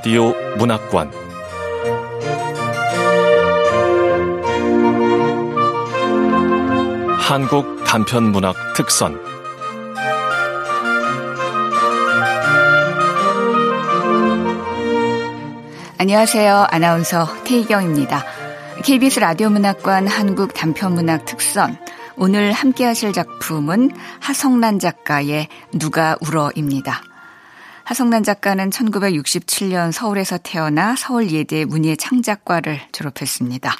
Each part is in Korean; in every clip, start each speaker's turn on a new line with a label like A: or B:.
A: 라디오 문학관 한국 단편 문학 특선
B: 안녕하세요. 아나운서 태희경입니다. KBS 라디오 문학관 한국 단편 문학 특선 오늘 함께 하실 작품은 하성란 작가의 누가 울어입니다. 하성란 작가는 1967년 서울에서 태어나 서울예대 문예창작과를 졸업했습니다.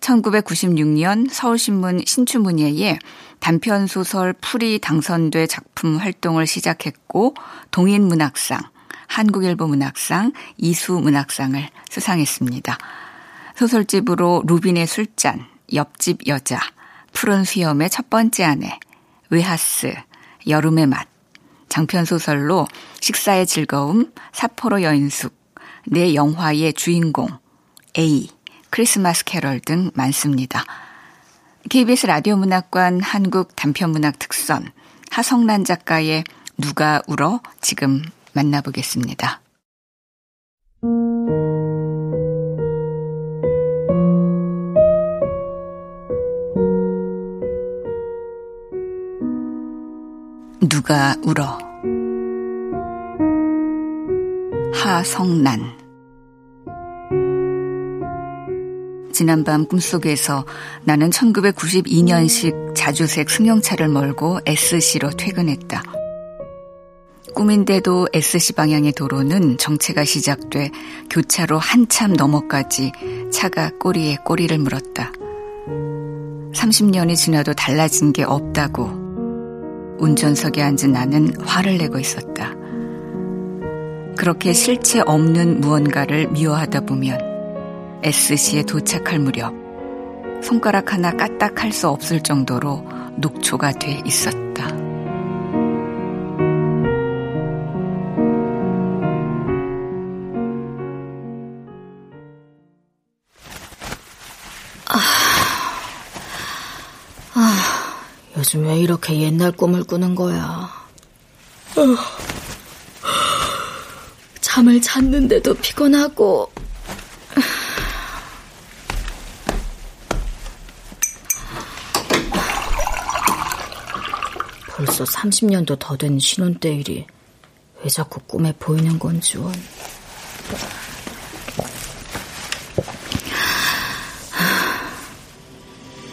B: 1996년 서울신문 신춘문예에 단편 소설 풀이 당선돼 작품 활동을 시작했고 동인 문학상, 한국일보 문학상, 이수 문학상을 수상했습니다. 소설집으로 루빈의 술잔, 옆집 여자, 푸른 수염의 첫 번째 아내, 외하스, 여름의 맛, 장편 소설로 식사의 즐거움, 사포로 여인숙, 내 영화의 주인공, A, 크리스마스 캐럴 등 많습니다. KBS 라디오 문학관 한국 단편문학 특선, 하성란 작가의 누가 울어 지금 만나보겠습니다. 누가 울어 하성난 지난밤 꿈속에서 나는 1992년식 자주색 승용차를 몰고 SC로 퇴근했다. 꿈인데도 SC 방향의 도로는 정체가 시작돼 교차로 한참 넘어까지 차가 꼬리에 꼬리를 물었다. 30년이 지나도 달라진 게 없다고 운전석에 앉은 나는 화를 내고 있었다. 그렇게 실체 없는 무언가를 미워하다 보면 SC에 도착할 무렵 손가락 하나 까딱할 수 없을 정도로 녹초가 돼 있었다.
C: 요즘 왜 이렇게 옛날 꿈을 꾸는 거야? 어. 잠을 잤는데도 피곤하고. 벌써 30년도 더 된 신혼 때 일이 왜 자꾸 꿈에 보이는 건지 원.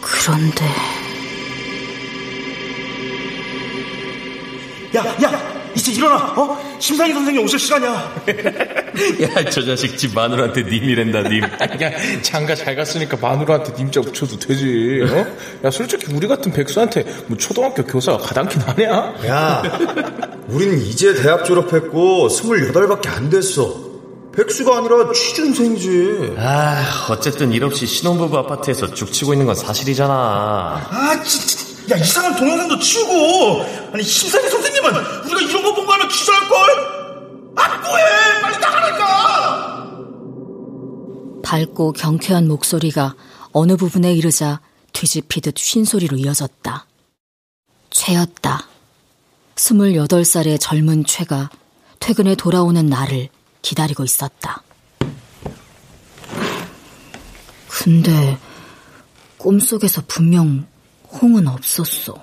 C: 그런데.
D: 야, 야, 이제 일어나. 어? 심상희 선생님 오실 시간이야.
E: 야, 저 자식 집 마누라한테 님이란다, 님.
F: 그냥 장가 잘 갔으니까 마누라한테 님자 붙여도 되지. 어? 야, 솔직히 우리 같은 백수한테 뭐 초등학교 교사가 가당키 나냐?
D: 야, 우린 이제 대학 졸업했고 28밖에 안 됐어. 백수가 아니라 취준생이지.
E: 아, 어쨌든 일 없이 신혼부부 아파트에서 죽치고 있는 건 사실이잖아.
D: 아, 진짜. 야, 이상한 동영상도 치우고. 아니, 심사위 선생님은 우리가 이런 거 본 거 하면 기절할걸? 아, 뭐해! 빨리 나가라니까!
C: 밝고 경쾌한 목소리가 어느 부분에 이르자 뒤집히듯 쉰소리로 이어졌다. 최였다. 28살의 젊은 최가 퇴근에 돌아오는 나를 기다리고 있었다. 근데 꿈속에서 분명 홍은 없었어.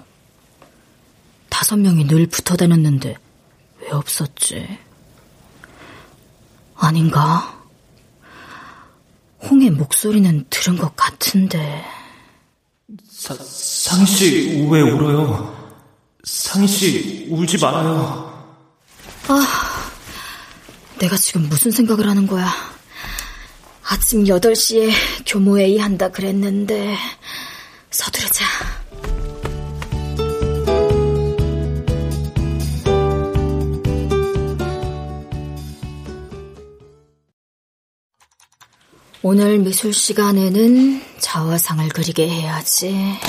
C: 다섯 명이 늘 붙어 다녔는데 왜 없었지? 아닌가? 홍의 목소리는 들은 것 같은데.
F: 사, 상희 씨 왜 울어요? 상희 씨 울지 말아요.
C: 아, 내가 지금 무슨 생각을 하는 거야? 아침 8시에 교모 회의 한다 그랬는데 서두르자. 오늘 미술 시간에는 자화상을 그리게 해야지.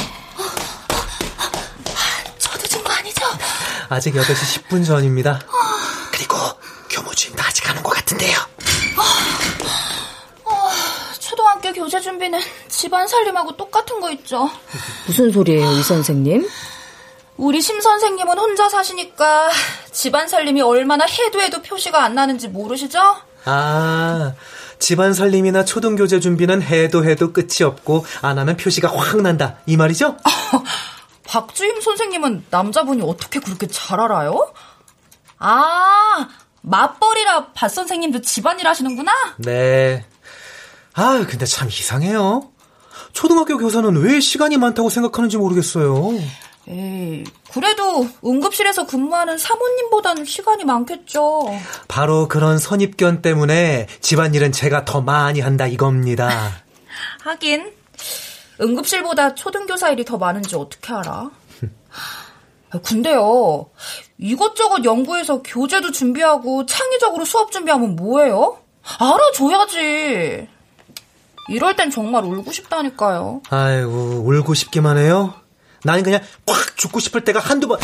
G: 저도 준거 아니죠?
H: 아직 8시 10분 전입니다.
D: 그리고 교무주임도 아직 하는 것 같은데요.
G: 어, 초등학교 교재 준비는 집안 살림하고 똑같은 거 있죠.
C: 무슨 소리예요, 이 선생님?
G: 우리 심 선생님은 혼자 사시니까 집안 살림이 얼마나 해도 해도 표시가 안 나는지 모르시죠?
H: 아, 집안 살림이나 초등교재 준비는 해도 해도 끝이 없고 안 하면 표시가 확 난다. 이 말이죠?
G: 박주임 선생님은 남자분이 어떻게 그렇게 잘 알아요? 아, 맞벌이라 박 선생님도 집안일 하시는구나?
H: 네. 아, 근데 참 이상해요. 초등학교 교사는 왜 시간이 많다고 생각하는지 모르겠어요.
G: 에이, 그래도 응급실에서 근무하는 사모님보다는 시간이 많겠죠.
H: 바로 그런 선입견 때문에 집안일은 제가 더 많이 한다 이겁니다.
G: 하긴, 응급실보다 초등교사 일이 더 많은지 어떻게 알아? 근데요, 이것저것 연구해서 교재도 준비하고 창의적으로 수업 준비하면 뭐예요? 알아줘야지. 이럴 땐 정말 울고 싶다니까요.
H: 아이고, 울고 싶기만 해요? 나는 그냥 꽉 죽고 싶을 때가 한두 번.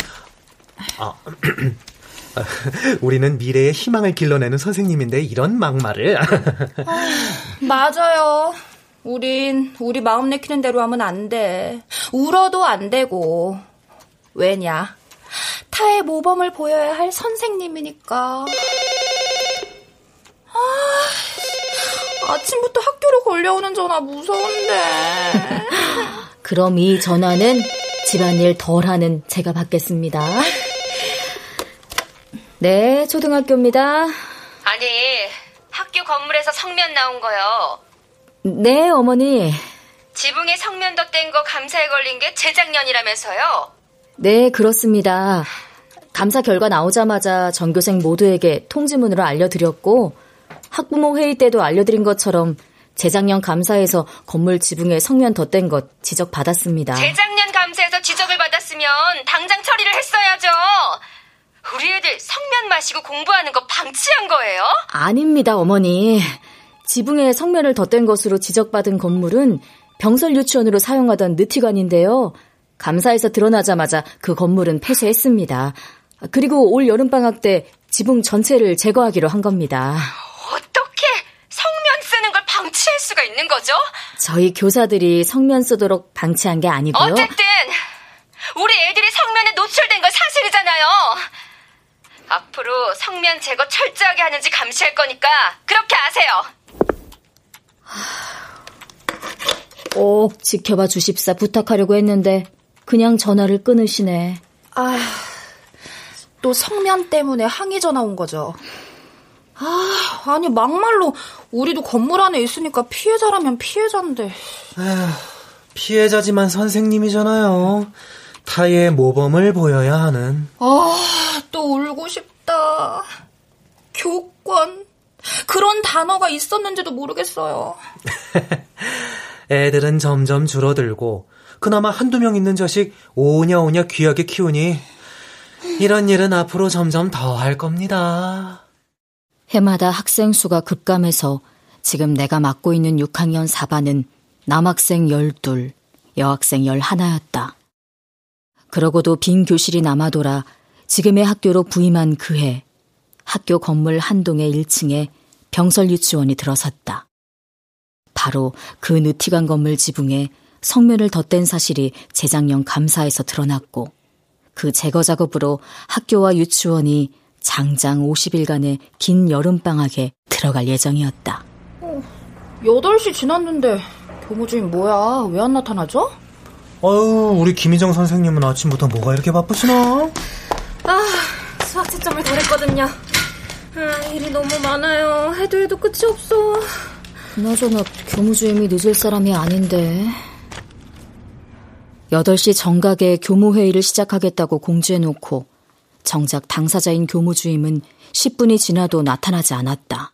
H: 아, 우리는 미래의 희망을 길러내는 선생님인데 이런 막말을.
G: 맞아요. 우린 우리 마음 내키는 대로 하면 안 돼. 울어도 안 되고. 왜냐? 타의 모범을 보여야 할 선생님이니까. 아, 아침부터 학교로 걸려오는 전화 무서운데.
C: 그럼 이 전화는 집안일 덜 하는 제가 받겠습니다. 네, 초등학교입니다.
I: 아니, 학교 건물에서 성면 나온 거요.
C: 네, 어머니.
I: 지붕에 성면 덧댄 거 감사에 걸린 게 재작년이라면서요?
C: 네, 그렇습니다. 감사 결과 나오자마자 전교생 모두에게 통지문으로 알려드렸고, 학부모 회의 때도 알려드린 것처럼 재작년 감사에서 건물 지붕에 성면 덧댄 것 지적 받았습니다.
I: 재작년 감사에서 지적을 받았으면 당장 처리를 했어야죠. 우리 애들 성면 마시고 공부하는 거 방치한 거예요?
C: 아닙니다, 어머니. 지붕에 성면을 덧댄 것으로 지적받은 건물은 병설 유치원으로 사용하던 느티관인데요. 감사에서 드러나자마자 그 건물은 폐쇄했습니다. 그리고 올 여름방학 때 지붕 전체를 제거하기로 한 겁니다.
I: 어떻게 성면 쓰는 걸 방치 할 수가 있는 거죠?
C: 저희 교사들이 성면 쓰도록 방치한 게 아니고요.
I: 어쨌든 우리 애들이 성면에 노출된 건 사실이잖아요. 앞으로 성면 제거 철저하게 하는지 감시할 거니까 그렇게 아세요.
C: 꼭 지켜봐 주십사 부탁하려고 했는데 그냥 전화를 끊으시네.
G: 아, 또 성면 때문에 항의 전화 온 거죠. 아, 아니 막말로 우리도 건물 안에 있으니까 피해자라면 피해자인데.
H: 에휴, 피해자지만 선생님이잖아요. 타의 모범을 보여야 하는.
G: 아, 또 울고 싶다. 교권. 그런 단어가 있었는지도 모르겠어요.
H: 애들은 점점 줄어들고 그나마 한두 명 있는 자식 오냐오냐 귀하게 키우니 이런 일은 앞으로 점점 더 할 겁니다.
C: 해마다 학생 수가 급감해서 지금 내가 맡고 있는 6학년 4반은 남학생 12, 여학생 11였다. 그러고도 빈 교실이 남아돌아 지금의 학교로 부임한 그해 학교 건물 한 동의 1층에 병설 유치원이 들어섰다. 바로 그 느티관 건물 지붕에 성면을 덧댄 사실이 재작년 감사에서 드러났고 그 제거 작업으로 학교와 유치원이 장장 50일간의 긴 여름방학에 들어갈 예정이었다.
G: 어, 8시 지났는데 교무주임 뭐야? 왜 안 나타나죠?
H: 어유 우리 김희정 선생님은 아침부터 뭐가 이렇게 바쁘시나?
J: 아, 수학 채점을 덜했거든요. 아, 일이 너무 많아요. 해도 해도 끝이 없어.
C: 그나저나 교무주임이 늦을 사람이 아닌데. 8시 정각에 교무회의를 시작하겠다고 공지해놓고 정작 당사자인 교무주임은 10분이 지나도 나타나지 않았다.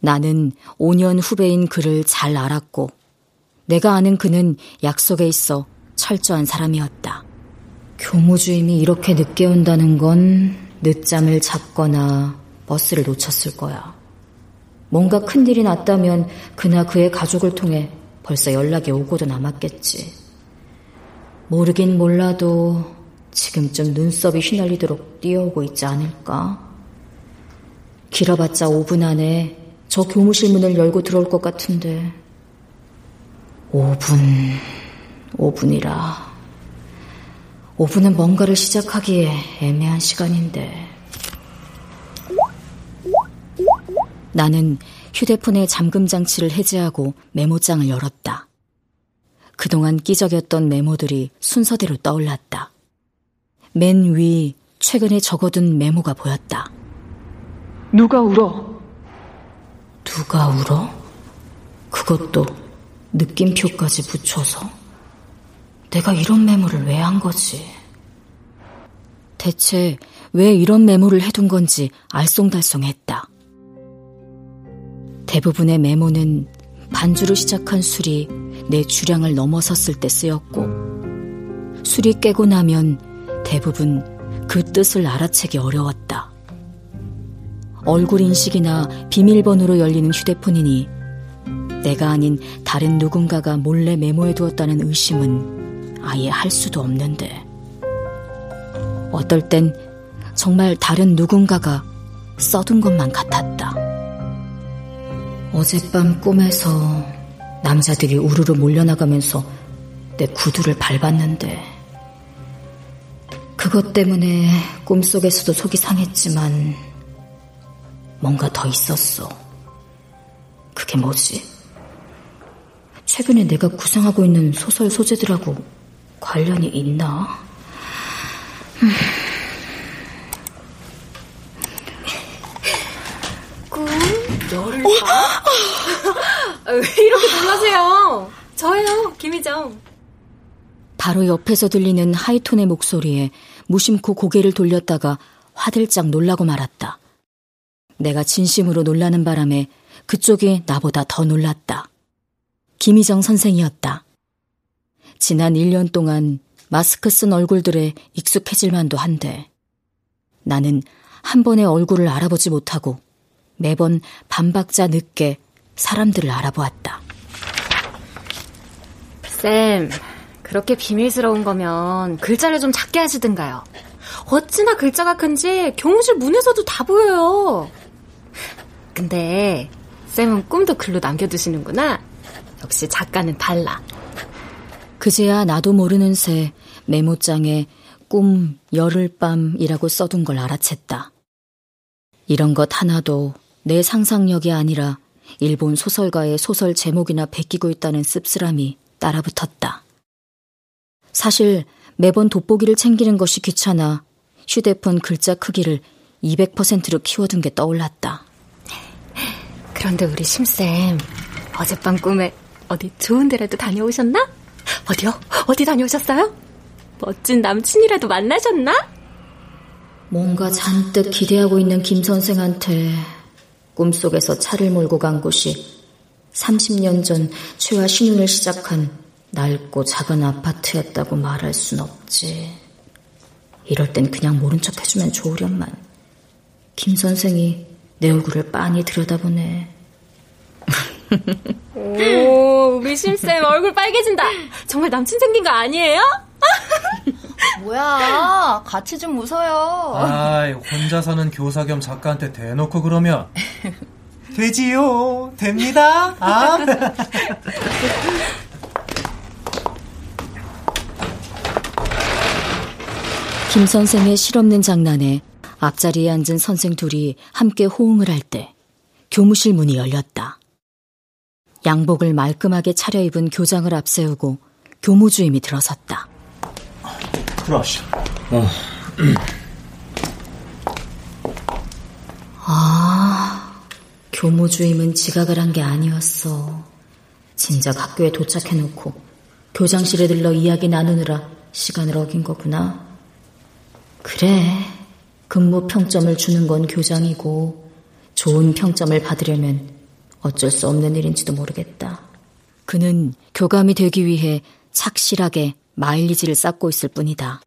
C: 나는 5년 후배인 그를 잘 알았고 내가 아는 그는 약속에 있어 철저한 사람이었다. 교무주임이 이렇게 늦게 온다는 건 늦잠을 잤거나 버스를 놓쳤을 거야. 뭔가 큰일이 났다면 그나 그의 가족을 통해 벌써 연락이 오고도 남았겠지. 모르긴 몰라도 지금쯤 눈썹이 휘날리도록 뛰어오고 있지 않을까? 길어봤자 5분 안에 저 교무실 문을 열고 들어올 것 같은데 5분, 5분이라 5분은 뭔가를 시작하기에 애매한 시간인데 나는 휴대폰의 잠금 장치를 해제하고 메모장을 열었다. 그동안 끼적였던 메모들이 순서대로 떠올랐다. 맨 위 최근에 적어둔 메모가 보였다.
B: 누가 울어?
C: 누가 울어? 그것도 느낌표까지 붙여서? 내가 이런 메모를 왜 한 거지? 대체 왜 이런 메모를 해둔 건지 알쏭달쏭했다. 대부분의 메모는 반주로 시작한 술이 내 주량을 넘어섰을 때 쓰였고, 술이 깨고 나면 대부분 그 뜻을 알아채기 어려웠다. 얼굴 인식이나 비밀번호로 열리는 휴대폰이니 내가 아닌 다른 누군가가 몰래 메모해 두었다는 의심은 아예 할 수도 없는데. 어떨 땐 정말 다른 누군가가 써둔 것만 같았다. 어젯밤 꿈에서 남자들이 우르르 몰려나가면서 내 구두를 밟았는데 그것 때문에 꿈속에서도 속이 상했지만 뭔가 더 있었어. 그게 뭐지? 최근에 내가 구상하고 있는 소설 소재들하고 관련이 있나? 음.
J: 꿈? 너를 봐? 왜 이렇게 놀라세요? 저예요, 김희정.
C: 바로 옆에서 들리는 하이톤의 목소리에 무심코 고개를 돌렸다가 화들짝 놀라고 말았다. 내가 진심으로 놀라는 바람에 그쪽이 나보다 더 놀랐다. 김희정 선생이었다. 지난 1년 동안 마스크 쓴 얼굴들에 익숙해질 만도 한데 나는 한 번의 얼굴을 알아보지 못하고 매번 반박자 늦게 사람들을 알아보았다.
J: 쌤, 그렇게 비밀스러운 거면 글자를 좀 작게 하시든가요. 어찌나 글자가 큰지 교무실 문에서도 다 보여요. 근데 쌤은 꿈도 글로 남겨두시는구나. 역시 작가는 달라.
C: 그제야 나도 모르는 새 메모장에 꿈 열흘밤이라고 써둔 걸 알아챘다. 이런 것 하나도 내 상상력이 아니라 일본 소설가의 소설 제목이나 베끼고 있다는 씁쓸함이 따라붙었다. 사실 매번 돋보기를 챙기는 것이 귀찮아 휴대폰 글자 크기를 200%로 키워둔 게 떠올랐다.
J: 그런데 우리 심쌤, 어젯밤 꿈에 어디 좋은 데라도 다녀오셨나? 어디요? 어디 다녀오셨어요? 멋진 남친이라도 만나셨나?
C: 뭔가 잔뜩 기대하고 있는 김 선생한테 꿈속에서 차를 몰고 간 곳이 30년 전 최화 신혼을 시작한 낡고 작은 아파트였다고 말할 순 없지. 이럴 땐 그냥 모른 척 해주면 좋으련만. 김 선생이 내 얼굴을 빤히 들여다보네.
J: 오, 우리 심쌤 얼굴 빨개진다. 정말 남친 생긴 거 아니에요?
G: 뭐야, 같이 좀 웃어요.
H: 아이, 혼자 사는 교사 겸 작가한테 대놓고 그러면. 되지요. 됩니다. 아.
C: 김 선생의 실없는 장난에 앞자리에 앉은 선생 둘이 함께 호응을 할 때 교무실 문이 열렸다. 양복을 말끔하게 차려입은 교장을 앞세우고 교무주임이 들어섰다.
D: 들어와시오.
E: 어.
C: 아, 교무주임은 지각을 한 게 아니었어. 진작 학교에 도착해놓고 교장실에 들러 이야기 나누느라 시간을 어긴 거구나. 그래, 근무 평점을 주는 건 교장이고 좋은 평점을 받으려면 어쩔 수 없는 일인지도 모르겠다. 그는 교감이 되기 위해 착실하게 마일리지를 쌓고 있을 뿐이다.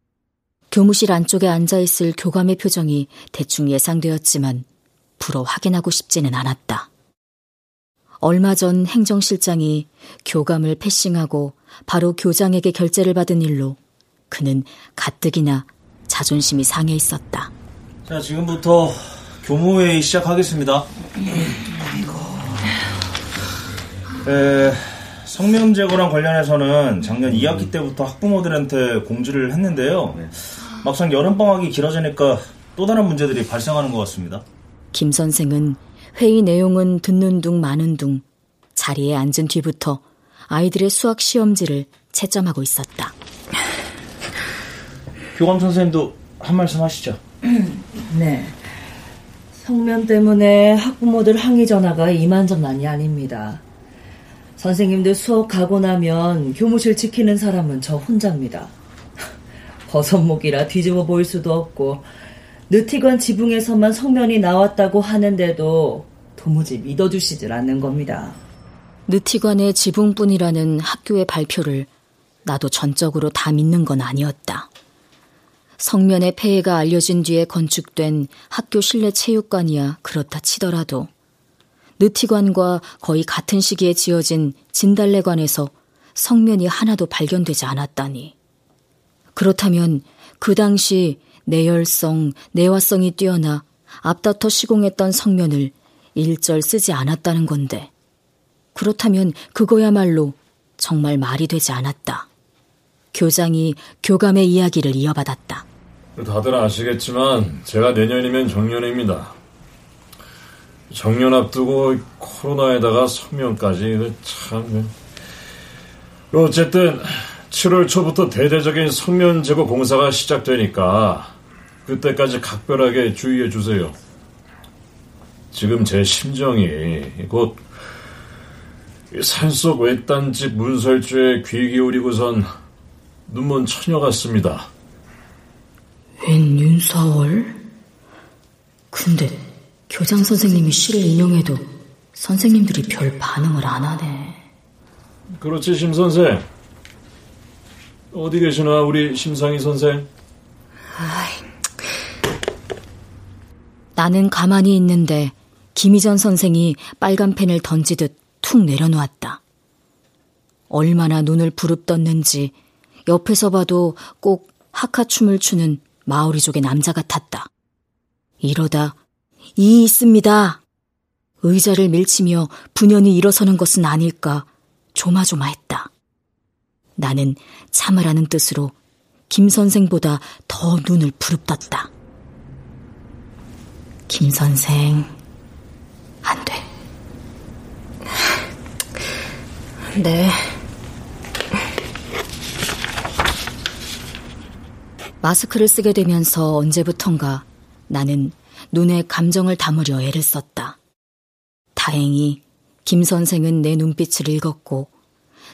C: 교무실 안쪽에 앉아있을 교감의 표정이 대충 예상되었지만 불어 확인하고 싶지는 않았다. 얼마 전 행정실장이 교감을 패싱하고 바로 교장에게 결제를 받은 일로 그는 가뜩이나 자존심이 상해 있었다.
D: 자, 지금부터 교무회의 시작하겠습니다. 에, 성명 제거랑 관련해서는 작년 2학기 때부터 학부모들한테 공지를 했는데요. 막상 여름방학이 길어지니까 또 다른 문제들이 발생하는 것 같습니다.
C: 김 선생은 회의 내용은 듣는 둥 마는 둥 자리에 앉은 뒤부터 아이들의 수학 시험지를 채점하고 있었다.
K: 교감 선생님도 한 말씀 하시죠.
L: 네. 성면 때문에 학부모들 항의 전화가 이만저만이 아닙니다. 선생님들 수업 가고 나면 교무실 지키는 사람은 저 혼자입니다. 버섯목이라 뒤집어 보일 수도 없고 느티관 지붕에서만 성면이 나왔다고 하는데도 도무지 믿어주시질 않는 겁니다.
C: 느티관의 지붕뿐이라는 학교의 발표를 나도 전적으로 다 믿는 건 아니었다. 성면의 폐해가 알려진 뒤에 건축된 학교 실내 체육관이야 그렇다 치더라도 느티관과 거의 같은 시기에 지어진 진달래관에서 성면이 하나도 발견되지 않았다니. 그렇다면 그 당시 내열성, 내화성이 뛰어나 앞다퉈 시공했던 성면을 일절 쓰지 않았다는 건데. 그렇다면 그거야말로 정말 말이 되지 않았다. 교장이 교감의 이야기를 이어받았다.
M: 다들 아시겠지만 제가 내년이면 정년입니다. 정년 앞두고 코로나에다가 성명까지 참 어쨌든 7월 초부터 대대적인 성면 제거 공사가 시작되니까 그때까지 각별하게 주의해 주세요. 지금 제 심정이 곧 산속 외딴집 문설주에 귀 기울이고선 눈먼 처녀 같습니다.
C: 웬 윤사월? 근데 교장 선생님이 시를 인용해도 선생님들이 별 반응을 안 하네.
M: 그렇지, 심 선생. 어디 계시나, 우리 심상희 선생? 아이.
C: 나는 가만히 있는데 김희전 선생이 빨간 펜을 던지듯 툭 내려놓았다. 얼마나 눈을 부릅떴는지 옆에서 봐도 꼭 하카춤을 추는 마오리족의 남자 같았다. 이러다 이 있습니다. 의자를 밀치며 분연히 일어서는 것은 아닐까 조마조마했다. 나는 참으라는 뜻으로 김 선생보다 더 눈을 부릅떴다. 김 선생, 안 돼.
J: 네.
C: 마스크를 쓰게 되면서 언제부턴가 나는 눈에 감정을 담으려 애를 썼다. 다행히 김 선생은 내 눈빛을 읽었고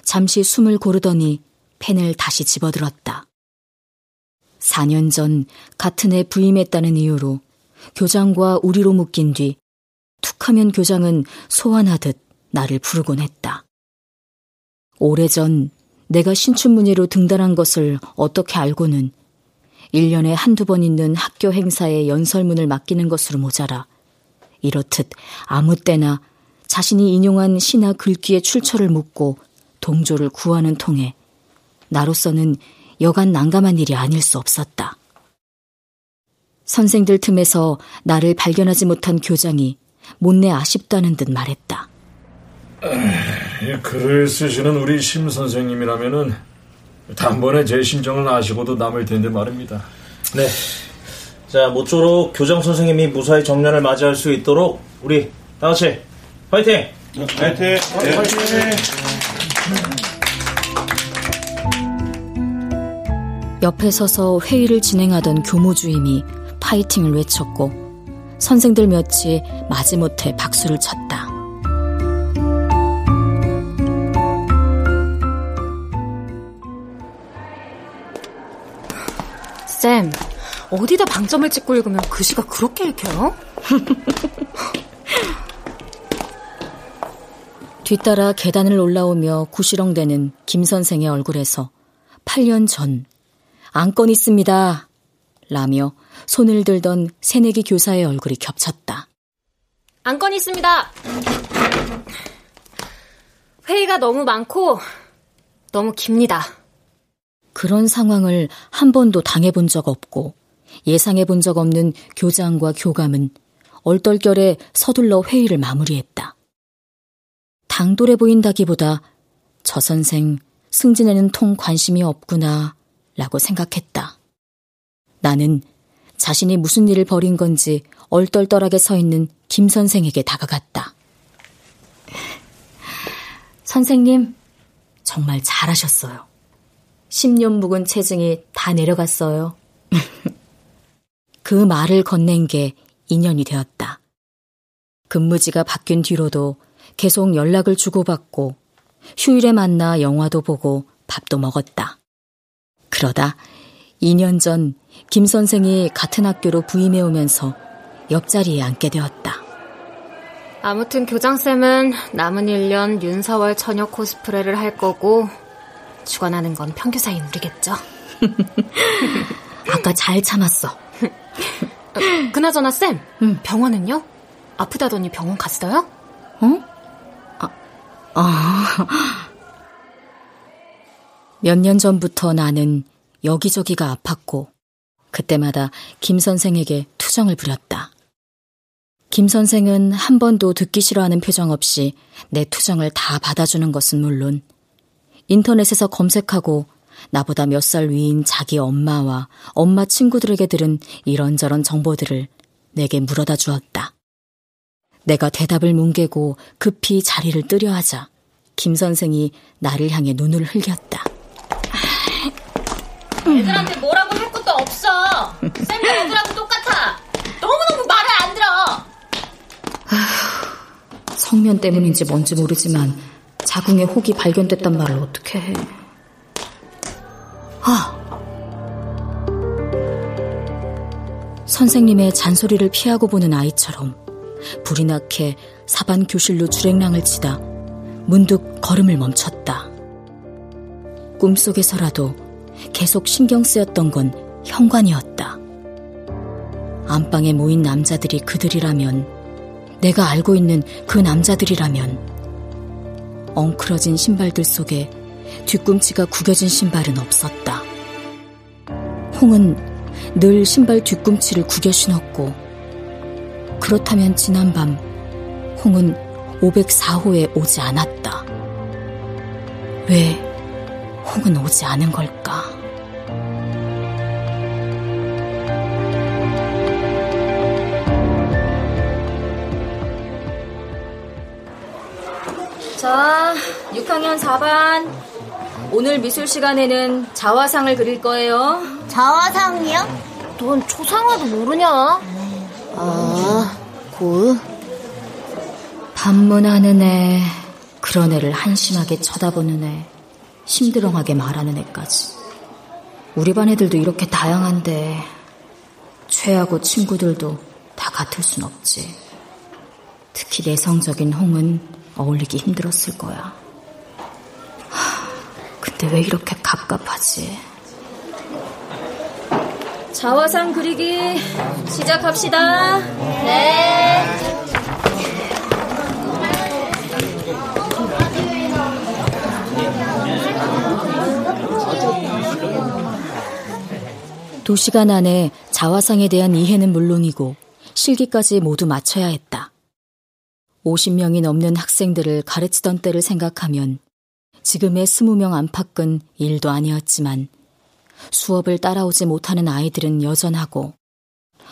C: 잠시 숨을 고르더니 펜을 다시 집어들었다. 4년 전 같은 해 부임했다는 이유로 교장과 우리로 묶인 뒤 툭하면 교장은 소환하듯 나를 부르곤 했다. 오래전 내가 신춘문예로 등단한 것을 어떻게 알고는 1년에 한두 번 있는 학교 행사에 연설문을 맡기는 것으로 모자라 이렇듯 아무 때나 자신이 인용한 시나 글귀의 출처를 묻고 동조를 구하는 통에 나로서는 여간 난감한 일이 아닐 수 없었다. 선생들 틈에서 나를 발견하지 못한 교장이 못내 아쉽다는 듯 말했다.
M: 글을 쓰시는 우리 심 선생님이라면은 단번에 제 심정을 아시고도 남을 텐데 말입니다.
K: 네. 자, 모쪼록 교장 선생님이 무사히 정년을 맞이할 수 있도록 우리 다 같이 파이팅!
D: 파이팅! 네. 파이팅!
C: 옆에 서서 회의를 진행하던 교무 주임이 파이팅을 외쳤고 선생들 몇이 마지못해 박수를 쳤다.
J: 쌤, 어디다 방점을 찍고 읽으면 글씨가 그렇게 읽혀요?
C: 뒤따라 계단을 올라오며 구시렁대는 김 선생의 얼굴에서 8년 전 안건 있습니다. 라며 손을 들던 새내기 교사의 얼굴이 겹쳤다.
J: 안건 있습니다. 회의가 너무 많고 너무 깁니다.
C: 그런 상황을 한 번도 당해본 적 없고 예상해 본 적 없는 교장과 교감은 얼떨결에 서둘러 회의를 마무리했다. 당돌해 보인다기보다 저 선생 승진에는 통 관심이 없구나 라고 생각했다. 나는 자신이 무슨 일을 벌인 건지 얼떨떨하게 서 있는 김 선생에게 다가갔다. 선생님, 정말 잘하셨어요. 10년 묵은 체증이 다 내려갔어요. 그 말을 건넨 게 인연이 되었다. 근무지가 바뀐 뒤로도 계속 연락을 주고받고 휴일에 만나 영화도 보고 밥도 먹었다. 그러다 2년 전 김 선생이 같은 학교로 부임해 오면서 옆자리에 앉게 되었다.
J: 아무튼 교장쌤은 남은 1년 윤서월 처녀 코스프레를 할 거고 주관하는 건 평교사인 우리겠죠.
C: 아까 잘 참았어.
J: 어, 그나저나 쌤, 응. 병원은요? 아프다더니 병원 갔어요?
C: 어? 아, 아. 몇년 전부터 나는 여기저기가 아팠고 그때마다 김 선생에게 투정을 부렸다. 김 선생은 한 번도 듣기 싫어하는 표정 없이 내 투정을 다 받아주는 것은 물론 인터넷에서 검색하고 나보다 몇 살 위인 자기 엄마와 엄마 친구들에게 들은 이런저런 정보들을 내게 물어다 주었다. 내가 대답을 뭉개고 급히 자리를 뜨려 하자 김 선생이 나를 향해 눈을 흘겼다.
G: 애들한테 뭐라고 할 것도 없어. 쌤도 애들하고 똑같아. 너무너무 말을 안 들어.
C: 성면 때문인지 뭔지 모르지만 자궁에 혹이 발견됐단 말을 어떻게 해. 아! 선생님의 잔소리를 피하고 보는 아이처럼 불이 나게 사반 교실로 주랭랑을 치다 문득 걸음을 멈췄다. 꿈속에서라도 계속 신경 쓰였던 건 현관이었다. 안방에 모인 남자들이 그들이라면, 내가 알고 있는 그 남자들이라면, 엉클어진 신발들 속에 뒤꿈치가 구겨진 신발은 없었다. 홍은 늘 신발 뒤꿈치를 구겨 신었고, 그렇다면 지난밤 홍은 504호에 오지 않았다. 왜 홍은 오지 않은 걸까?
G: 자, 6학년 4반. 오늘 미술 시간에는 자화상을 그릴 거예요.
N: 자화상이요? 넌 초상화도 모르냐?
C: 아, 고 반문하는 애, 그런 애를 한심하게 쳐다보는 애, 힘들어하게 말하는 애까지. 우리 반 애들도 이렇게 다양한데, 최하고 친구들도 다 같을 순 없지. 특히 내성적인 홍은 어울리기 힘들었을 거야. 하, 근데 왜 이렇게 갑갑하지?
G: 자화상 그리기 시작합시다. 네.
C: 두 시간 안에 자화상에 대한 이해는 물론이고 실기까지 모두 마쳐야 했다. 50명이 넘는 학생들을 가르치던 때를 생각하면 지금의 20명 안팎은 일도 아니었지만 수업을 따라오지 못하는 아이들은 여전하고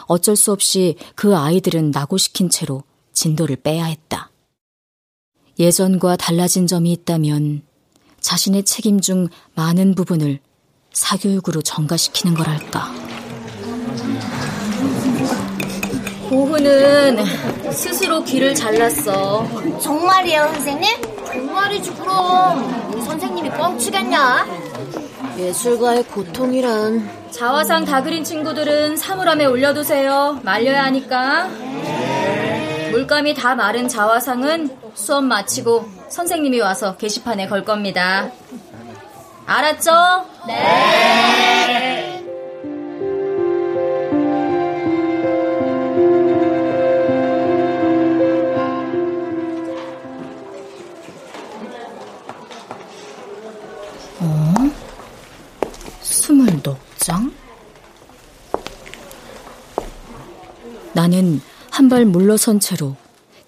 C: 어쩔 수 없이 그 아이들은 낙오시킨 채로 진도를 빼야 했다. 예전과 달라진 점이 있다면 자신의 책임 중 많은 부분을 사교육으로 전가시키는 거랄까.
G: 고흐는 스스로 귀를 잘랐어.
N: 정말이에요, 선생님? 정말이지, 그럼. 우리 선생님이 뻥치겠냐?
J: 예술가의 고통이란.
G: 자화상 다 그린 친구들은 사물함에 올려두세요. 말려야 하니까. 물감이 다 마른 자화상은 수업 마치고 선생님이 와서 게시판에 걸 겁니다. 알았죠? 네.
C: 스물넉 장? 나는 한 발 물러선 채로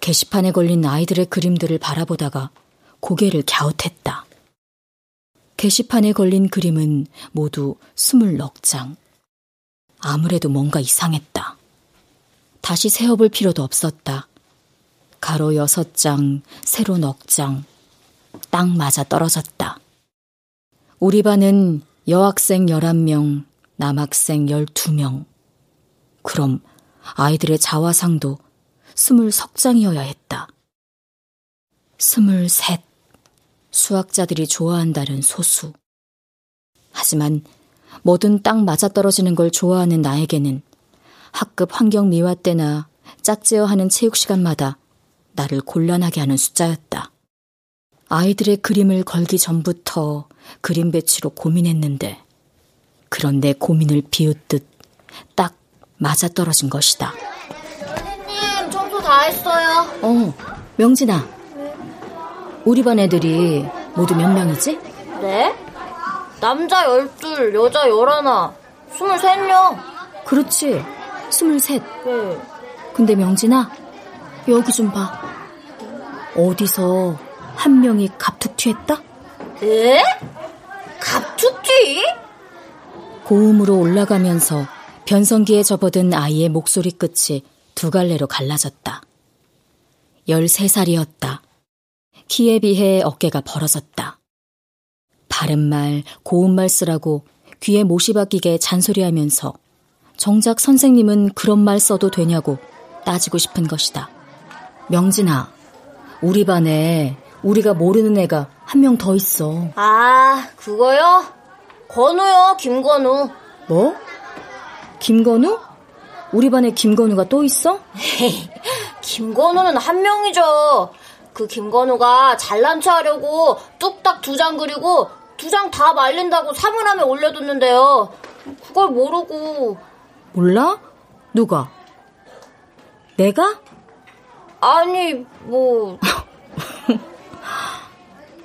C: 게시판에 걸린 아이들의 그림들을 바라보다가 고개를 갸웃했다. 게시판에 걸린 그림은 모두 스물넉 장. 아무래도 뭔가 이상했다. 다시 세어볼 필요도 없었다. 가로 여섯 장, 세로 넉 장, 딱 맞아 떨어졌다. 우리 반은 여학생 11명, 남학생 12명. 그럼 아이들의 자화상도 스물 석 장이어야 했다. 스물셋. 수학자들이 좋아한다는 소수. 하지만 뭐든 딱 맞아떨어지는 걸 좋아하는 나에게는 학급 환경 미화 때나 짝지어 하는 체육 시간마다 나를 곤란하게 하는 숫자였다. 아이들의 그림을 걸기 전부터 그림 배치로 고민했는데 그런 내 고민을 비웃듯 딱 맞아떨어진 것이다.
N: 선생님, 청소 다 했어요.
C: 어, 명진아. 우리 반 애들이 모두 몇 명이지?
N: 네? 남자 12, 여자 11, 23명.
C: 그렇지. 23.
N: 네.
C: 근데 명진아, 여기 좀 봐. 어디서 한 명이 갑툭튀했다?
N: 에? 갑툭튀?
C: 고음으로 올라가면서 변성기에 접어든 아이의 목소리 끝이 두 갈래로 갈라졌다. 13살이었다. 키에 비해 어깨가 벌어졌다. 바른 말, 고운 말 쓰라고 귀에 못이 박히게 잔소리하면서 정작 선생님은 그런 말 써도 되냐고 따지고 싶은 것이다. 명진아, 우리 반에 우리가 모르는 애가 한 명 더 있어.
N: 아, 그거요? 건우요, 김건우.
C: 뭐? 김건우? 우리 반에 김건우가 또 있어?
N: 김건우는 한 명이죠. 그 김건우가 잘난 체 하려고 뚝딱 두 장 그리고 두 장 다 말린다고 사물함에 올려뒀는데요. 그걸 모르고.
C: 몰라? 누가? 내가?
N: 아니, 뭐.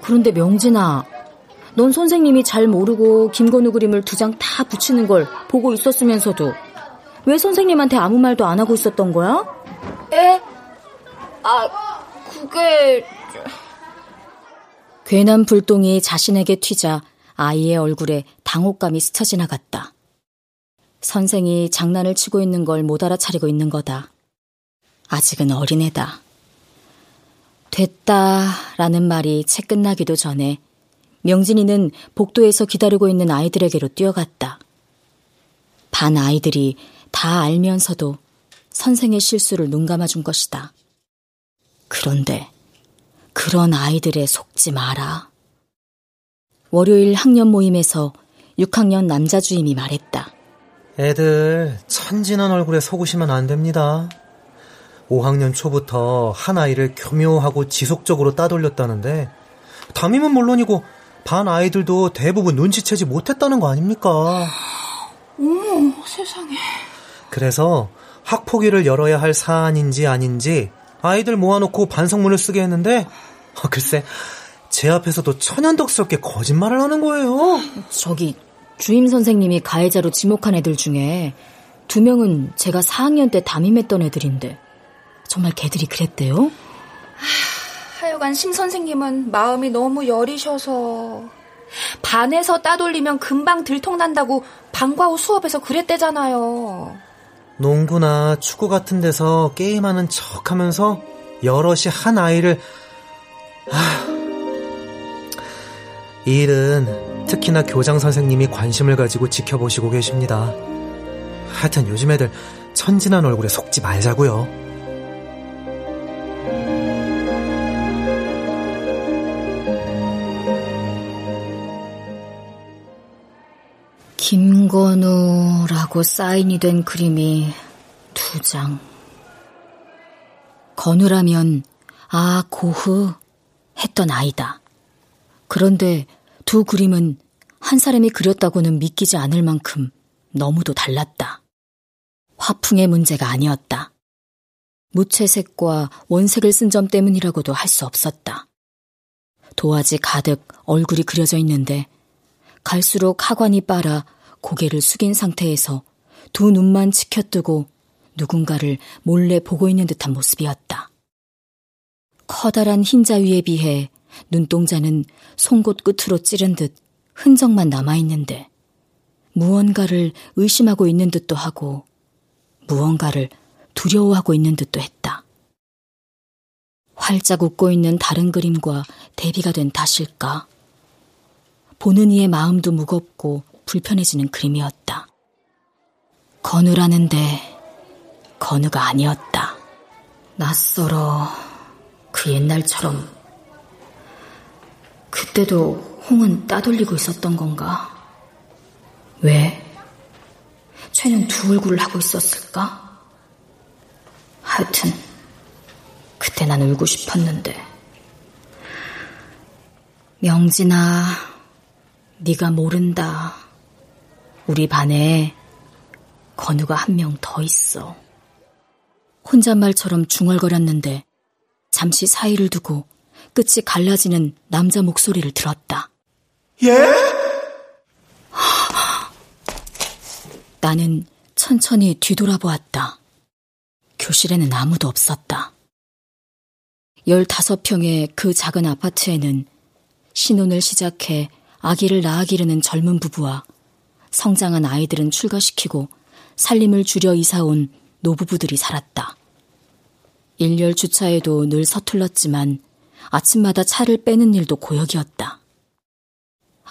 C: 그런데 명진아, 넌 선생님이 잘 모르고 김건우 그림을 두 장 다 붙이는 걸 보고 있었으면서도 왜 선생님한테 아무 말도 안 하고 있었던 거야?
N: 에? 아, 그게...
C: 괜한 불똥이 자신에게 튀자 아이의 얼굴에 당혹감이 스쳐 지나갔다. 선생이 장난을 치고 있는 걸 못 알아차리고 있는 거다. 아직은 어린애다. 됐다 라는 말이 채 끝나기도 전에 명진이는 복도에서 기다리고 있는 아이들에게로 뛰어갔다. 반 아이들이 다 알면서도 선생의 실수를 눈감아 준 것이다. 그런데 그런 아이들에 속지 마라. 월요일 학년 모임에서 6학년 남자 주임이 말했다.
H: 애들 천진한 얼굴에 속으시면 안 됩니다. 5학년 초부터 한 아이를 교묘하고 지속적으로 따돌렸다는데 담임은 물론이고 반 아이들도 대부분 눈치채지 못했다는 거 아닙니까?
O: 어머 세상에.
H: 그래서 학폭위를 열어야 할 사안인지 아닌지 아이들 모아놓고 반성문을 쓰게 했는데 어, 글쎄 제 앞에서도 천연덕스럽게 거짓말을 하는 거예요.
C: 저기 주임 선생님이 가해자로 지목한 애들 중에 두 명은 제가 4학년 때 담임했던 애들인데 정말 걔들이 그랬대요?
O: 하여간 심 선생님은 마음이 너무 여리셔서 반에서 따돌리면 금방 들통난다고 방과 후 수업에서 그랬대잖아요.
H: 농구나 축구 같은 데서 게임하는 척 하면서 여럿이 한 아이를 아... 이 일은 특히나 교장 선생님이 관심을 가지고 지켜보시고 계십니다. 하여튼 요즘 애들 천진한 얼굴에 속지 말자고요.
C: 김건우라고 사인이 된 그림이 두 장. 건우라면, 아, 고흐, 했던 아이다. 그런데 두 그림은 한 사람이 그렸다고는 믿기지 않을 만큼 너무도 달랐다. 화풍의 문제가 아니었다. 무채색과 원색을 쓴 점 때문이라고도 할 수 없었다. 도화지 가득 얼굴이 그려져 있는데 갈수록 하관이 빨아 고개를 숙인 상태에서 두 눈만 치켜뜨고 누군가를 몰래 보고 있는 듯한 모습이었다. 커다란 흰자 위에 비해 눈동자는 송곳 끝으로 찌른 듯 흔적만 남아있는데 무언가를 의심하고 있는 듯도 하고 무언가를 두려워하고 있는 듯도 했다. 활짝 웃고 있는 다른 그림과 대비가 된 탓일까? 보는 이의 마음도 무겁고 불편해지는 그림이었다. 건우라는데 건우가 아니었다. 낯설어 그 옛날처럼 그때도 홍은 따돌리고 있었던 건가? 왜? 최는 두 얼굴을 하고 있었을까? 하여튼 그때 난 울고 싶었는데 명진아 네가 모른다 우리 반에 건우가 한 명 더 있어 혼잣말처럼 중얼거렸는데 잠시 사이를 두고 끝이 갈라지는 남자 목소리를 들었다.
D: 예?
C: 나는 천천히 뒤돌아보았다. 교실에는 아무도 없었다. 15평의 그 작은 아파트에는 신혼을 시작해 아기를 낳아 기르는 젊은 부부와 성장한 아이들은 출가시키고 살림을 줄여 이사온 노부부들이 살았다. 일렬 주차에도 늘 서툴렀지만 아침마다 차를 빼는 일도 고역이었다.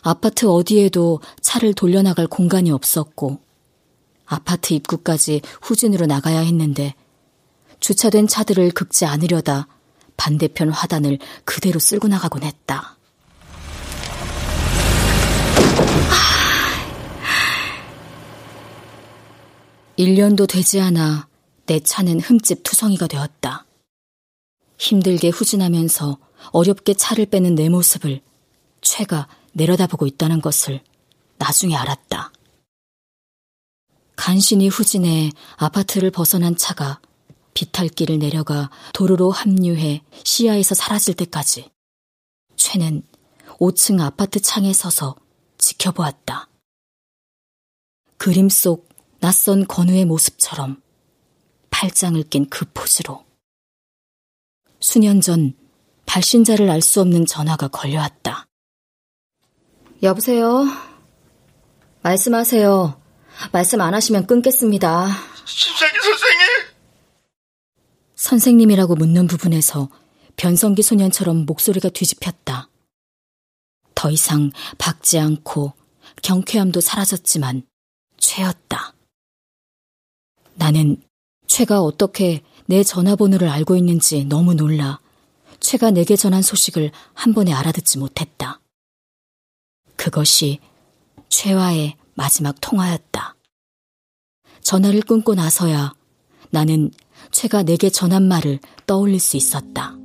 C: 아파트 어디에도 차를 돌려나갈 공간이 없었고 아파트 입구까지 후진으로 나가야 했는데 주차된 차들을 긁지 않으려다 반대편 화단을 그대로 쓸고 나가곤 했다. 1년도 되지 않아 내 차는 흠집 투성이가 되었다. 힘들게 후진하면서 어렵게 차를 빼는 내 모습을 최가 내려다보고 있다는 것을 나중에 알았다. 간신히 후진해 아파트를 벗어난 차가 비탈길을 내려가 도로로 합류해 시야에서 사라질 때까지 최는 5층 아파트 창에 서서 지켜보았다. 그림 속 낯선 건우의 모습처럼 팔짱을 낀 그 포즈로. 수년 전 발신자를 알 수 없는 전화가 걸려왔다. 여보세요? 말씀하세요. 말씀 안 하시면 끊겠습니다.
D: 심상기 선생님!
C: 선생님이라고 묻는 부분에서 변성기 소년처럼 목소리가 뒤집혔다. 더 이상 박지 않고 경쾌함도 사라졌지만 죄였다. 나는 최가 어떻게 내 전화번호를 알고 있는지 너무 놀라 최가 내게 전한 소식을 한 번에 알아듣지 못했다. 그것이 최와의 마지막 통화였다. 전화를 끊고 나서야 나는 최가 내게 전한 말을 떠올릴 수 있었다.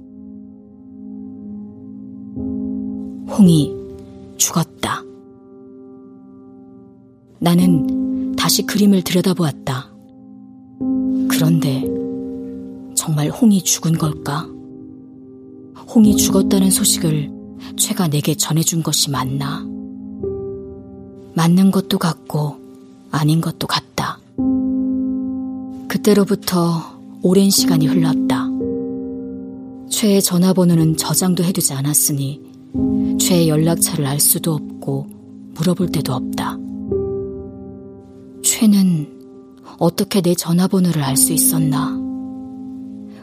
C: 홍이 죽었다. 나는 다시 그림을 들여다보았다. 그런데 정말 홍이 죽은 걸까? 홍이 죽었다는 소식을 최가 내게 전해준 것이 맞나? 맞는 것도 같고 아닌 것도 같다. 그때로부터 오랜 시간이 흘렀다. 최의 전화번호는 저장도 해두지 않았으니 최의 연락처를 알 수도 없고 물어볼 데도 없다. 최는 어떻게 내 전화번호를 알 수 있었나?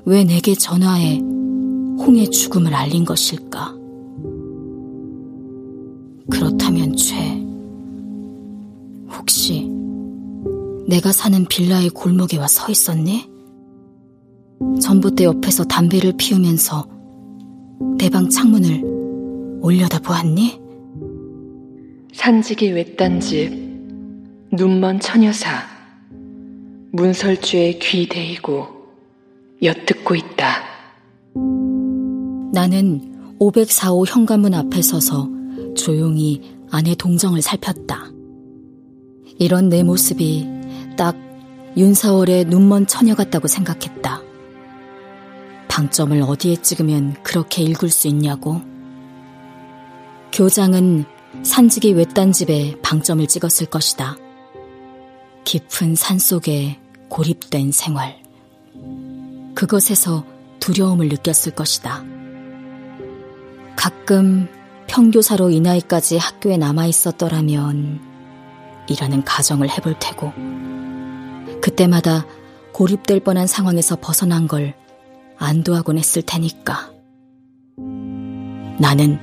C: 왜 내게 전화해 홍의 죽음을 알린 것일까? 그렇다면 죄. 혹시 내가 사는 빌라의 골목에 와 서 있었니? 전봇대 옆에서 담배를 피우면서 내 방 창문을 올려다 보았니?
P: 산지기 외딴 집, 눈먼 처녀사. 문설주에 귀 대이고 엿듣고 있다.
C: 나는 504호 현관문 앞에 서서 조용히 아내 동정을 살폈다. 이런 내 모습이 딱 윤사월의 눈먼 처녀 같다고 생각했다. 방점을 어디에 찍으면 그렇게 읽을 수 있냐고? 교장은 산지기 외딴 집에 방점을 찍었을 것이다. 깊은 산 속에 고립된 생활. 그것에서 두려움을 느꼈을 것이다. 가끔 평교사로 이 나이까지 학교에 남아 있었더라면 이라는 가정을 해볼 테고 그때마다 고립될 뻔한 상황에서 벗어난 걸 안도하곤 했을 테니까. 나는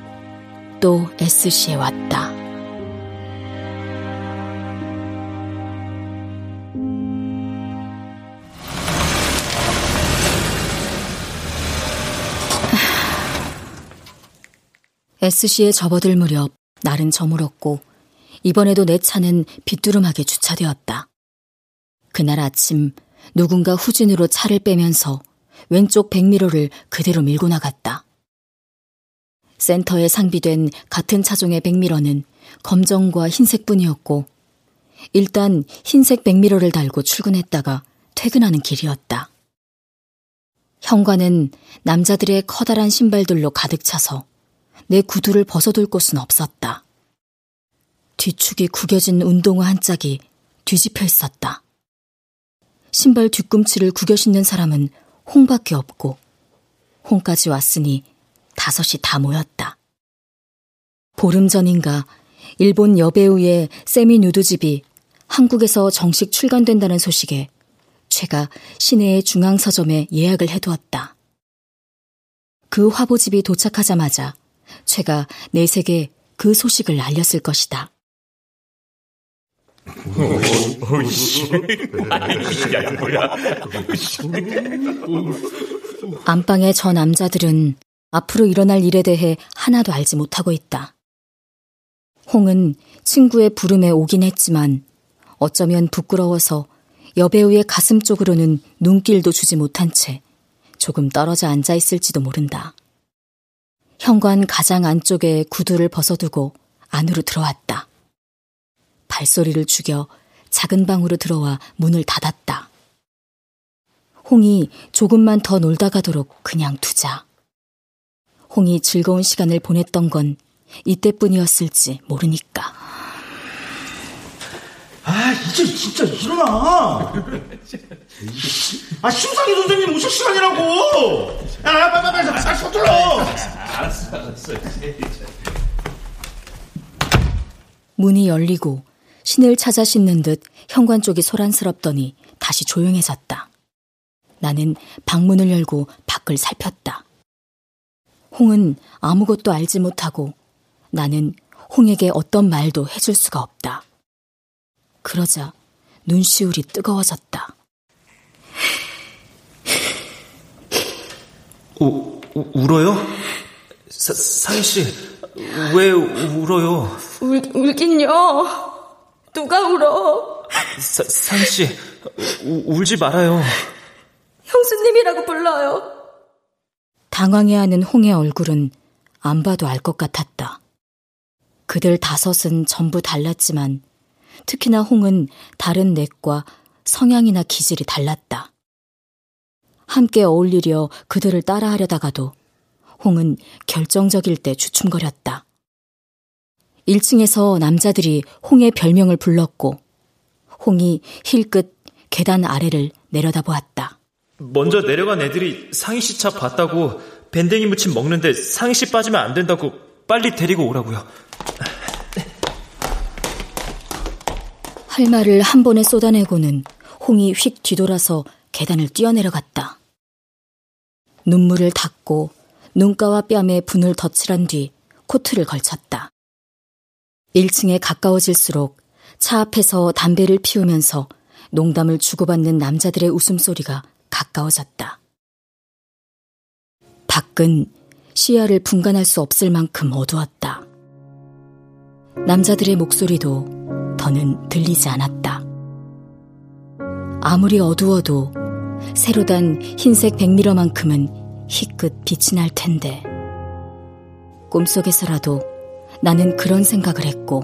C: 또 SC에 왔다. SC에 접어들 무렵 날은 저물었고 이번에도 내 차는 빗두름하게 주차되었다. 그날 아침 누군가 후진으로 차를 빼면서 왼쪽 백미러를 그대로 밀고 나갔다. 센터에 상비된 같은 차종의 백미러는 검정과 흰색뿐이었고 일단 흰색 백미러를 달고 출근했다가 퇴근하는 길이었다. 현관은 남자들의 커다란 신발들로 가득 차서 내 구두를 벗어둘 곳은 없었다. 뒤축이 구겨진 운동화 한 짝이 뒤집혀 있었다. 신발 뒤꿈치를 구겨 신는 사람은 홍밖에 없고 홍까지 왔으니 다섯이 다 모였다. 보름 전인가 일본 여배우의 세미 누드집이 한국에서 정식 출간된다는 소식에 제가 시내의 중앙서점에 예약을 해두었다. 그 화보집이 도착하자마자 제가 내색에 그 소식을 알렸을 것이다. 안방의 저 남자들은 앞으로 일어날 일에 대해 하나도 알지 못하고 있다. 홍은 친구의 부름에 오긴 했지만 어쩌면 부끄러워서 여배우의 가슴 쪽으로는 눈길도 주지 못한 채 조금 떨어져 앉아 있을지도 모른다. 현관 가장 안쪽에 구두를 벗어두고 안으로 들어왔다. 발소리를 죽여 작은 방으로 들어와 문을 닫았다. 홍이 조금만 더 놀다 가도록 그냥 두자. 홍이 즐거운 시간을 보냈던 건 이때뿐이었을지 모르니까.
D: 아, 이제 진짜 일어나! 아, 심상희 선생님 오실 시간이라고! 야, 빨리, 빨리, 빨리, 빨리 서둘러!
K: 알았어, 알았어.
C: 문이 열리고 신을 찾아 씻는 듯 현관 쪽이 소란스럽더니 다시 조용해졌다. 나는 방문을 열고 밖을 살폈다. 홍은 아무것도 알지 못하고 나는 홍에게 어떤 말도 해줄 수가 없다. 그러자 눈시울이 뜨거워졌다.
H: 우, 우, 울어요? 사, 상희 씨, 왜 울어요?
O: 울, 울긴요. 누가 울어?
H: 사, 상희 씨, 우, 울지 말아요.
O: 형수님이라고 불러요.
C: 당황해하는 홍의 얼굴은 안 봐도 알 것 같았다. 그들 다섯은 전부 달랐지만 특히나 홍은 다른 넷과 성향이나 기질이 달랐다. 함께 어울리려 그들을 따라하려다가도 홍은 결정적일 때 주춤거렸다. 1층에서 남자들이 홍의 별명을 불렀고 홍이 힐끗 계단 아래를 내려다보았다.
E: 먼저 내려간 애들이 상희 씨 차 봤다고 밴댕이 무침 먹는데 상희 씨 빠지면 안 된다고 빨리 데리고 오라고요.
C: 할 말을 한 번에 쏟아내고는 홍이 휙 뒤돌아서 계단을 뛰어내려갔다. 눈물을 닦고 눈가와 뺨에 분을 덧칠한 뒤 코트를 걸쳤다. 1층에 가까워질수록 차 앞에서 담배를 피우면서 농담을 주고받는 남자들의 웃음소리가 가까워졌다. 밖은 시야를 분간할 수 없을 만큼 어두웠다. 남자들의 목소리도 더는 들리지 않았다. 아무리 어두워도 새로 단 흰색 백미러만큼은 희끗 빛이 날 텐데. 꿈속에서라도 나는 그런 생각을 했고,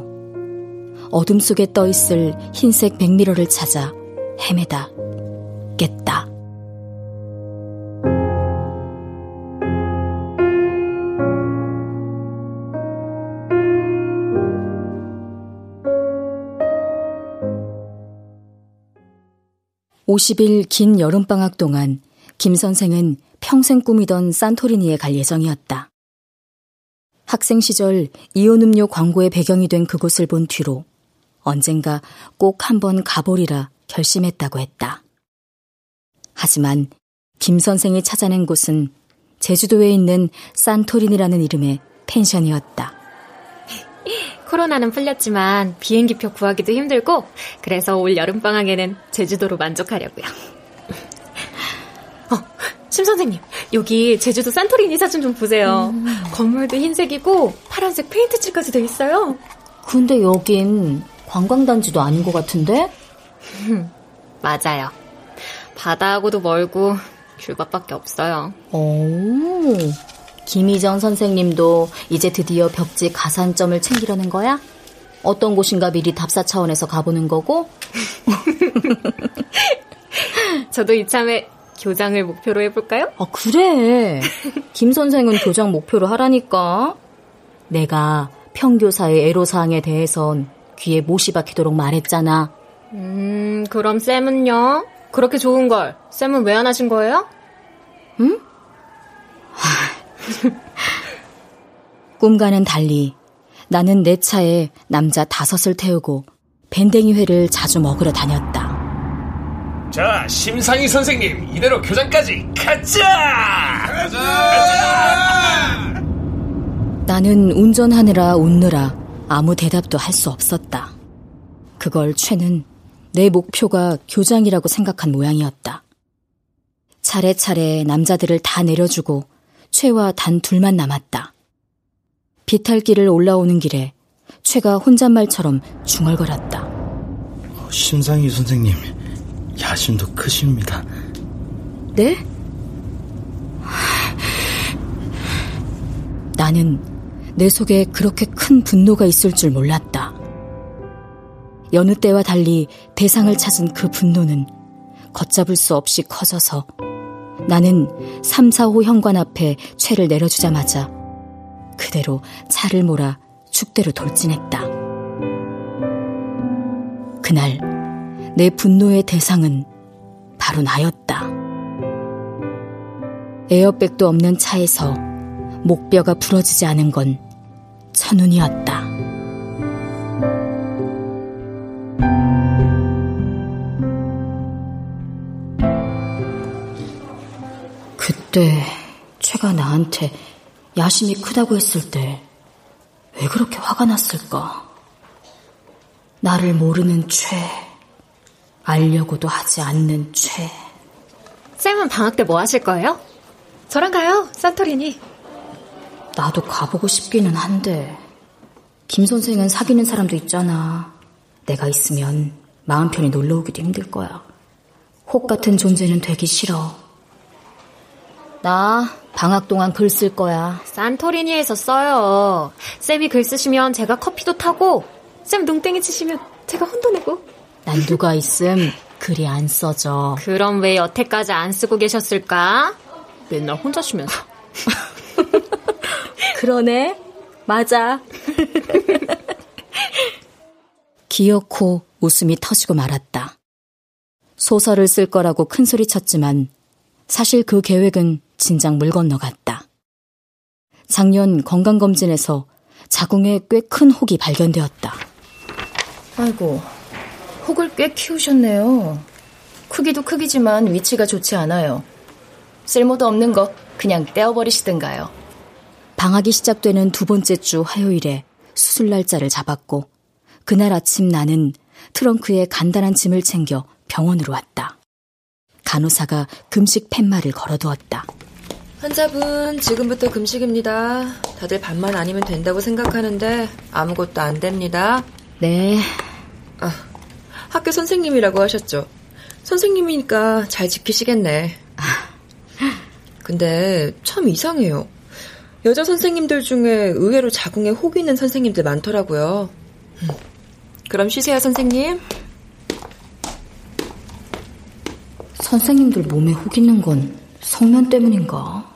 C: 어둠 속에 떠 있을 흰색 백미러를 찾아 헤매다 깼다. 50일 긴 여름방학 동안 김 선생은 평생 꿈이던 산토리니에 갈 예정이었다. 학생 시절 이온음료 광고의 배경이 된 그곳을 본 뒤로 언젠가 꼭 한번 가보리라 결심했다고 했다. 하지만 김 선생이 찾아낸 곳은 제주도에 있는 산토린이라는 이름의 펜션이었다.
J: 코로나는 풀렸지만 비행기표 구하기도 힘들고 그래서 올 여름방학에는 제주도로 만족하려고요. 어, 심 선생님, 여기 제주도 산토리니 사진 좀 보세요. 음. 건물도 흰색이고 파란색 페인트 칠까지 돼 있어요.
C: 근데 여긴 관광단지도 아닌 것 같은데?
J: 맞아요. 바다하고도 멀고 귤밭밖에 없어요.
C: 오, 김희정 선생님도 이제 드디어 벽지 가산점을 챙기려는 거야? 어떤 곳인가 미리 답사 차원에서 가보는 거고?
J: 저도 이참에 교장을 목표로 해볼까요?
C: 아, 그래. 김 선생은 교장 목표로 하라니까. 내가 평교사의 애로사항에 대해선 귀에 못이 박히도록 말했잖아.
J: 음, 그럼 쌤은요? 그렇게 좋은 걸 쌤은 왜 안 하신 거예요?
C: 응? 꿈과는 달리 나는 내 차에 남자 다섯을 태우고 밴댕이 회를 자주 먹으러 다녔다.
Q: 자, 심상희 선생님, 이대로 교장까지 가자! 가자! 가자!
C: 나는 운전하느라 웃느라 아무 대답도 할 수 없었다. 그걸 최는 내 목표가 교장이라고 생각한 모양이었다. 차례차례 남자들을 다 내려주고 최와 단 둘만 남았다. 비탈길을 올라오는 길에 최가 혼잣말처럼 중얼거렸다.
D: 심상희 선생님, 야심도 크십니다.
C: 네? 나는 내 속에 그렇게 큰 분노가 있을 줄 몰랐다. 여느 때와 달리 대상을 찾은 그 분노는 걷잡을 수 없이 커져서 나는 3, 4호 현관 앞에 채를 내려주자마자 그대로 차를 몰아 축대로 돌진했다. 그날 내 분노의 대상은 바로 나였다. 에어백도 없는 차에서 목뼈가 부러지지 않은 건 천운이었다. 그때 최가 나한테 야심이 크다고 했을 때 왜 그렇게 화가 났을까? 나를 모르는 최, 알려고도 하지 않는 최.
J: 쌤은 방학 때 뭐 하실 거예요? 저랑 가요, 산토리니.
C: 나도 가보고 싶기는 한데, 김 선생은 사귀는 사람도 있잖아. 내가 있으면 마음 편히 놀러 오기도 힘들 거야. 혹 같은 존재는 되기 싫어. 나 방학 동안 글 쓸 거야.
J: 산토리니에서 써요. 쌤이 글 쓰시면 제가 커피도 타고, 쌤 농땡이 치시면 제가 혼도 내고.
C: 난 누가 있음 글이 안 써져.
J: 그럼 왜 여태까지 안 쓰고 계셨을까? 맨날 혼자 쉬면서.
C: 그러네. 맞아. 기어코 웃음이 터지고 말았다. 소설을 쓸 거라고 큰 소리 쳤지만 사실 그 계획은 진작 물 건너갔다. 작년 건강검진에서 자궁에 꽤 큰 혹이 발견되었다. 아이고, 혹을 꽤 키우셨네요. 크기도 크기지만 위치가 좋지 않아요. 쓸모도 없는 거 그냥 떼어버리시든가요. 방학이 시작되는 두 번째 주 화요일에 수술 날짜를 잡았고 그날 아침 나는 트렁크에 간단한 짐을 챙겨 병원으로 왔다. 간호사가 금식 팻말을 걸어두었다.
R: 환자분 지금부터 금식입니다. 다들 밥만 아니면 된다고 생각하는데 아무것도 안 됩니다.
C: 네.
R: 아, 학교 선생님이라고 하셨죠? 선생님이니까 잘 지키시겠네. 근데 참 이상해요. 여자 선생님들 중에 의외로 자궁에 혹이 있는 선생님들 많더라고요. 그럼 쉬세요, 선생님.
C: 선생님들 몸에 혹 있는 건 성면 때문인가?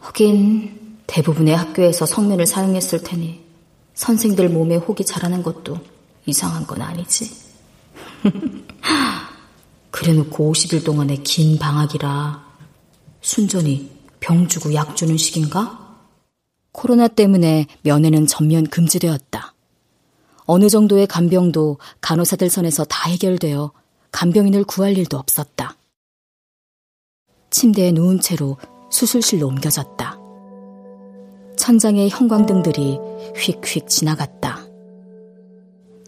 C: 하긴 대부분의 학교에서 성면을 사용했을 테니 선생들 몸에 혹이 자라는 것도 이상한 건 아니지. 그래놓고 50일 동안의 긴 방학이라 순전히 병 주고 약 주는 식인가? 코로나 때문에 면회는 전면 금지되었다. 어느 정도의 간병도 간호사들 선에서 다 해결되어 간병인을 구할 일도 없었다. 침대에 누운 채로 수술실로 옮겨졌다. 천장의 형광등들이 휙휙 지나갔다.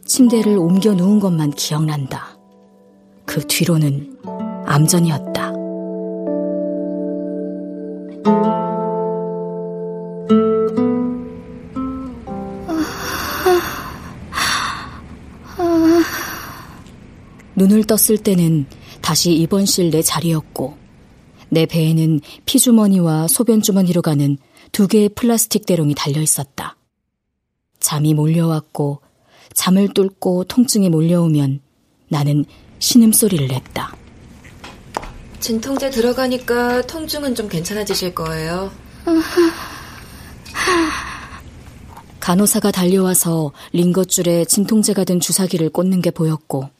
C: 침대를 옮겨 누운 것만 기억난다. 그 뒤로는 암전이었다. 눈을 떴을 때는 다시 입원실 내 자리였고, 내 배에는 피주머니와 소변주머니로 가는 두 개의 플라스틱 대롱이 달려 있었다. 잠이 몰려왔고, 잠을 뚫고 통증이 몰려오면 나는 신음소리를 냈다.
R: 진통제 들어가니까 통증은 좀 괜찮아지실 거예요.
C: 간호사가 달려와서 링거줄에 진통제가 든 주사기를 꽂는 게 보였고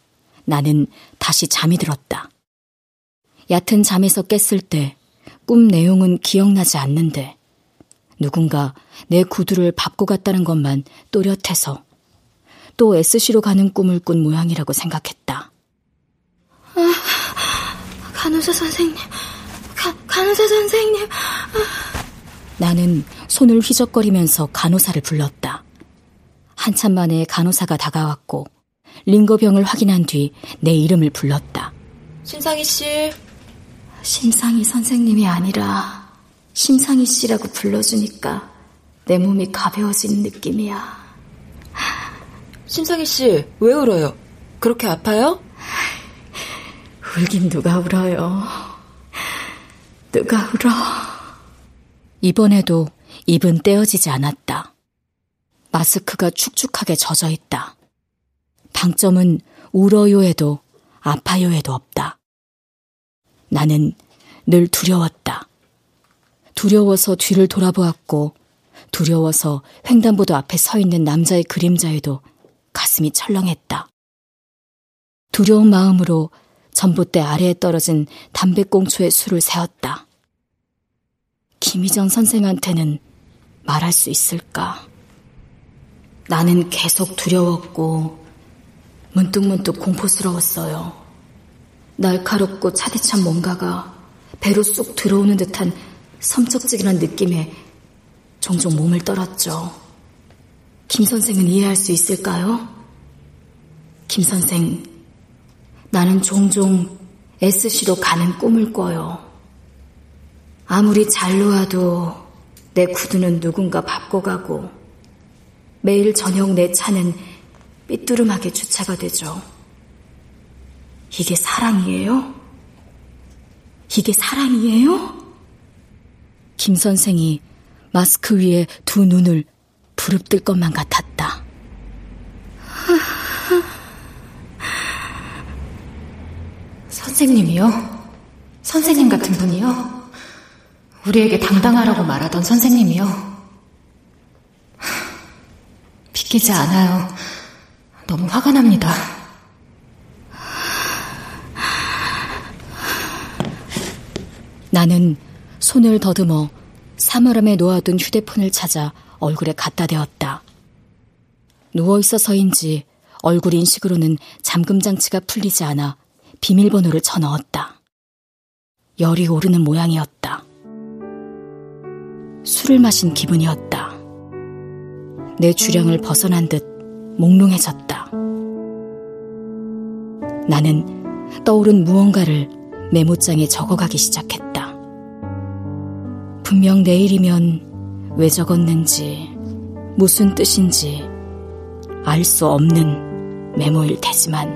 C: 나는 다시 잠이 들었다. 얕은 잠에서 깼을 때 꿈 내용은 기억나지 않는데 누군가 내 구두를 밟고 갔다는 것만 또렷해서 또 SC로 가는 꿈을 꾼 모양이라고 생각했다.
O: 아, 간호사 선생님, 가, 간호사 선생님. 아.
C: 나는 손을 휘적거리면서 간호사를 불렀다. 한참 만에 간호사가 다가왔고 링거병을 확인한 뒤 내 이름을 불렀다.
R: 심상희 씨.
O: 심상희 선생님이 아니라 심상희 씨라고 불러주니까 내 몸이 가벼워지는 느낌이야.
R: 심상희 씨, 왜 울어요? 그렇게 아파요?
O: 울긴 누가 울어요. 누가 울어.
C: 이번에도 입은 떼어지지 않았다. 마스크가 축축하게 젖어 있다. 방점은 울어요에도 아파요에도 없다. 나는 늘 두려웠다. 두려워서 뒤를 돌아보았고, 두려워서 횡단보도 앞에 서 있는 남자의 그림자에도 가슴이 철렁했다. 두려운 마음으로 전봇대 아래에 떨어진 담배꽁초에 술을 세웠다. 김희정 선생한테는 말할 수 있을까? 나는 계속 두려웠고, 문득문득 공포스러웠어요. 날카롭고 차디찬 뭔가가 배로 쏙 들어오는 듯한 섬쩍지근한 느낌에 종종 몸을 떨었죠. 김 선생은 이해할 수 있을까요? 김 선생, 나는 종종 SC로 가는 꿈을 꿔요. 아무리 잘 놓아도 내 구두는 누군가 밟고 가고 매일 저녁 내 차는 삐뚤음하게 주차가 되죠. 이게 사랑이에요? 이게 사랑이에요? 김 선생이 마스크 위에 두 눈을 부릅뜰 것만 같았다.
O: 선생님이요? 선생님 같은 분이요? 우리에게 당당하라고 말하던 선생님이요? 믿기지 않아요. 너무 화가 납니다.
C: 나는 손을 더듬어 사물함에 놓아둔 휴대폰을 찾아 얼굴에 갖다 대었다. 누워 있어서인지 얼굴 인식으로는 잠금 장치가 풀리지 않아 비밀번호를 쳐넣었다. 열이 오르는 모양이었다. 술을 마신 기분이었다. 내 주량을 벗어난 듯 몽롱해졌다. 나는 떠오른 무언가를 메모장에 적어가기 시작했다. 분명 내일이면 왜 적었는지, 무슨 뜻인지 알 수 없는 메모일 테지만,